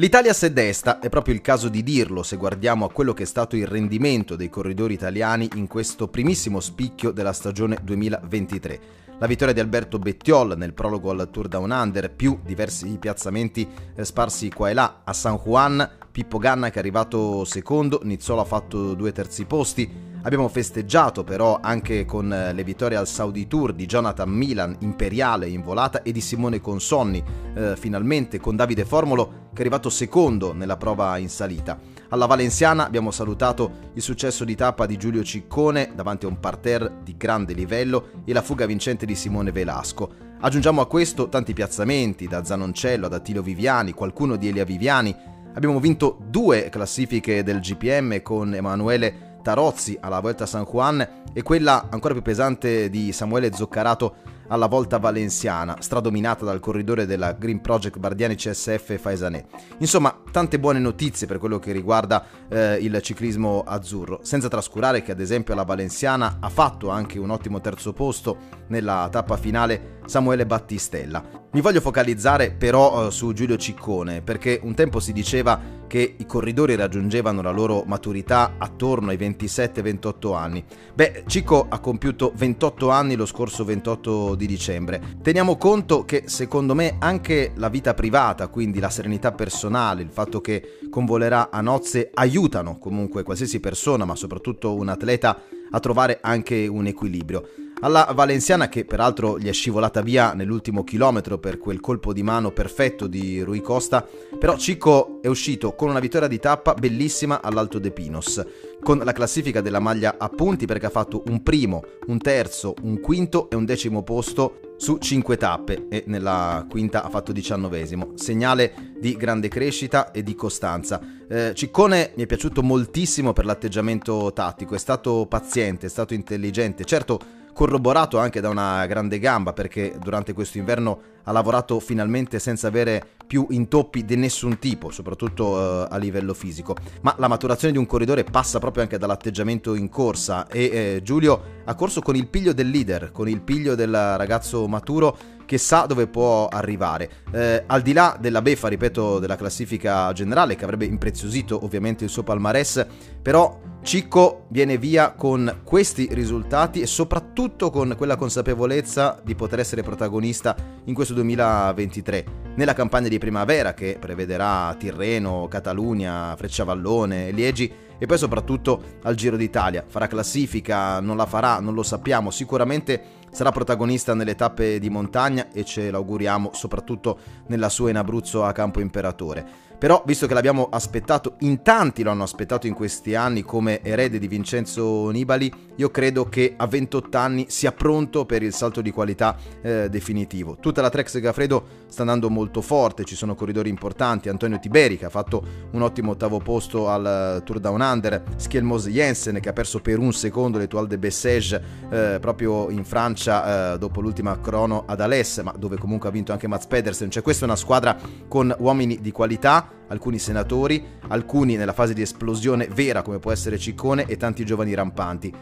L'Italia è desta, è proprio il caso di dirlo se guardiamo a quello che è stato il rendimento dei corridori italiani in questo primissimo spicchio della stagione 2023. La vittoria di Alberto Bettiol nel prologo al Tour Down Under, più diversi piazzamenti eh, sparsi qua e là a San Juan, Pippo Ganna che è arrivato secondo, Nizzolo ha fatto due terzi posti, Abbiamo festeggiato però anche con eh, le vittorie al Saudi Tour di Jonathan Milan, imperiale in volata, e di Simone Consonni, eh, finalmente con Davide Formolo che è arrivato secondo nella prova in salita. Alla Valenziana abbiamo salutato il successo di tappa di Giulio Ciccone davanti a un parterre di grande livello e la fuga vincente di Simone Velasco. Aggiungiamo a questo tanti piazzamenti, da Zanoncello ad Attilio Viviani, qualcuno di Elia Viviani. Abbiamo vinto due classifiche del GPM con Emanuele Tarozzi alla Volta San Juan e quella ancora più pesante di Samuele Zoccarato alla volta valenziana, stradominata dal corridore della Green Project Bardiani CSF Faesanè. Insomma, tante buone notizie per quello che riguarda eh, il ciclismo azzurro, senza trascurare che ad esempio la Valenziana ha fatto anche un ottimo terzo posto nella tappa finale Samuele Battistella. Mi voglio focalizzare però eh, su Giulio Ciccone, perché un tempo si diceva che i corridori raggiungevano la loro maturità attorno ai 27-28 anni. Beh, Cicco ha compiuto 28 anni lo scorso 28 di dicembre. Teniamo conto che secondo me anche la vita privata, quindi la serenità personale, il fatto che convolerà a nozze aiutano comunque qualsiasi persona, ma soprattutto un atleta a trovare anche un equilibrio. Alla Valenziana che peraltro gli è scivolata via nell'ultimo chilometro per quel colpo di mano perfetto di Rui Costa, però Cico è uscito con una vittoria di tappa bellissima all'Alto De Pinos, con la classifica della maglia a punti perché ha fatto un primo, un terzo, un quinto e un decimo posto su 5 tappe e nella quinta ha fatto diciannovesimo, segnale di grande crescita e di costanza. Eh, Ciccone mi è piaciuto moltissimo per l'atteggiamento tattico, è stato paziente, è stato intelligente, certo corroborato anche da una grande gamba perché durante questo inverno ha lavorato finalmente senza avere più intoppi di nessun tipo, soprattutto eh, a livello fisico. Ma la maturazione di un corridore passa proprio anche dall'atteggiamento in corsa e eh, Giulio ha corso con il piglio del leader, con il piglio del ragazzo maturo che sa dove può arrivare. Eh, al di là della beffa, ripeto, della classifica generale che avrebbe impreziosito ovviamente il suo palmarès, però Cicco viene via con questi risultati e soprattutto con quella consapevolezza di poter essere protagonista in questo 2023. Nella campagna di primavera che prevederà Tirreno, Catalunya, Frecciavallone, Liegi e poi soprattutto al Giro d'Italia. Farà classifica, non la farà, non lo sappiamo, sicuramente sarà protagonista nelle tappe di montagna e ce l'auguriamo soprattutto nella sua in Abruzzo a Campo Imperatore. Però, visto che l'abbiamo aspettato, in tanti lo hanno aspettato in questi anni come erede di Vincenzo Nibali, io credo che a 28 anni sia pronto per il salto di qualità eh, definitivo. Tutta la Trex Gafredo sta andando molto forte, ci sono corridori importanti, Antonio Tiberi che ha fatto un ottimo ottavo posto al Tour Down Under, Schielmos Jensen che ha perso per un secondo l'Etoile de Bessèges eh, proprio in Francia eh, dopo l'ultima crono ad Alès, ma dove comunque ha vinto anche Mats Pedersen, cioè questa è una squadra con uomini di qualità alcuni senatori, alcuni nella fase di esplosione vera come può essere Ciccone e tanti giovani rampanti.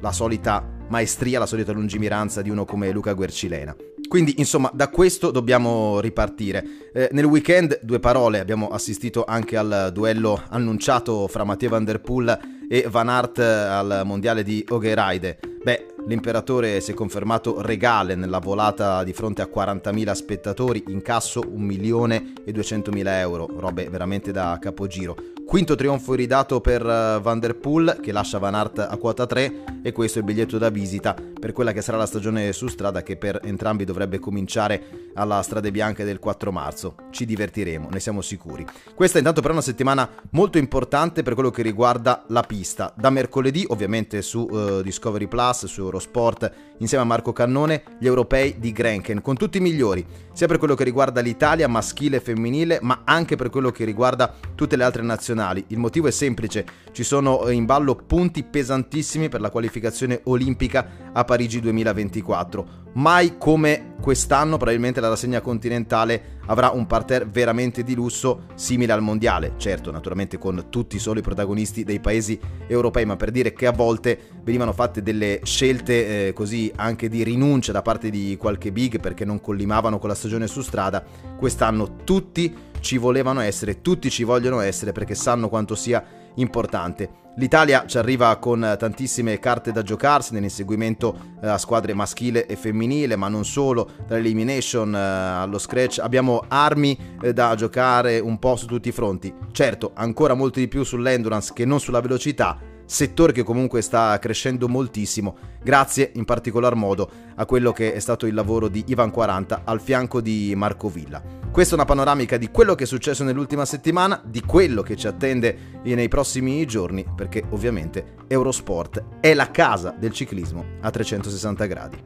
La solita maestria, la solita lungimiranza di uno come Luca Guercilena. Quindi, insomma, da questo dobbiamo ripartire. Eh, nel weekend, due parole, abbiamo assistito anche al duello annunciato fra Matteo Van Der Poel e Van Aert al mondiale di Ogeride. Beh, L'imperatore si è confermato regale nella volata di fronte a 40.000 spettatori, incasso 1.200.000 euro, robe veramente da capogiro. Quinto trionfo ridato per eh, Van Der Poel che lascia Van Aert a quota 3 e questo è il biglietto da visita per quella che sarà la stagione su strada che per entrambi dovrebbe cominciare alla Strade Bianche del 4 marzo. Ci divertiremo, ne siamo sicuri. Questa intanto però è una settimana molto importante per quello che riguarda la pista. Da mercoledì ovviamente su uh, Discovery Plus, su Eurosport, insieme a Marco Cannone, gli europei di Grenken, con tutti i migliori, sia per quello che riguarda l'Italia maschile e femminile, ma anche per quello che riguarda tutte le altre nazionali. Il motivo è semplice, ci sono in ballo punti pesantissimi per la qualificazione olimpica a Parigi 2024. Mai come quest'anno probabilmente la rassegna continentale avrà un parterre veramente di lusso simile al mondiale, certo naturalmente con tutti solo i protagonisti dei paesi europei, ma per dire che a volte venivano fatte delle scelte eh, così anche di rinuncia da parte di qualche big perché non collimavano con la stagione su strada, quest'anno tutti ci volevano essere, tutti ci vogliono essere perché sanno quanto sia importante. L'Italia ci arriva con tantissime carte da giocarsi nell'inseguimento eh, a squadre maschile e femminile, ma non solo, dall'elimination eh, allo scratch. Abbiamo armi eh, da giocare un po' su tutti i fronti. Certo, ancora molto di più sull'endurance che non sulla velocità, settore che comunque sta crescendo moltissimo, grazie in particolar modo a quello che è stato il lavoro di Ivan 40 al fianco di Marco Villa. Questa è una panoramica di quello che è successo nell'ultima settimana, di quello che ci attende nei prossimi giorni, perché ovviamente Eurosport è la casa del ciclismo a 360 gradi.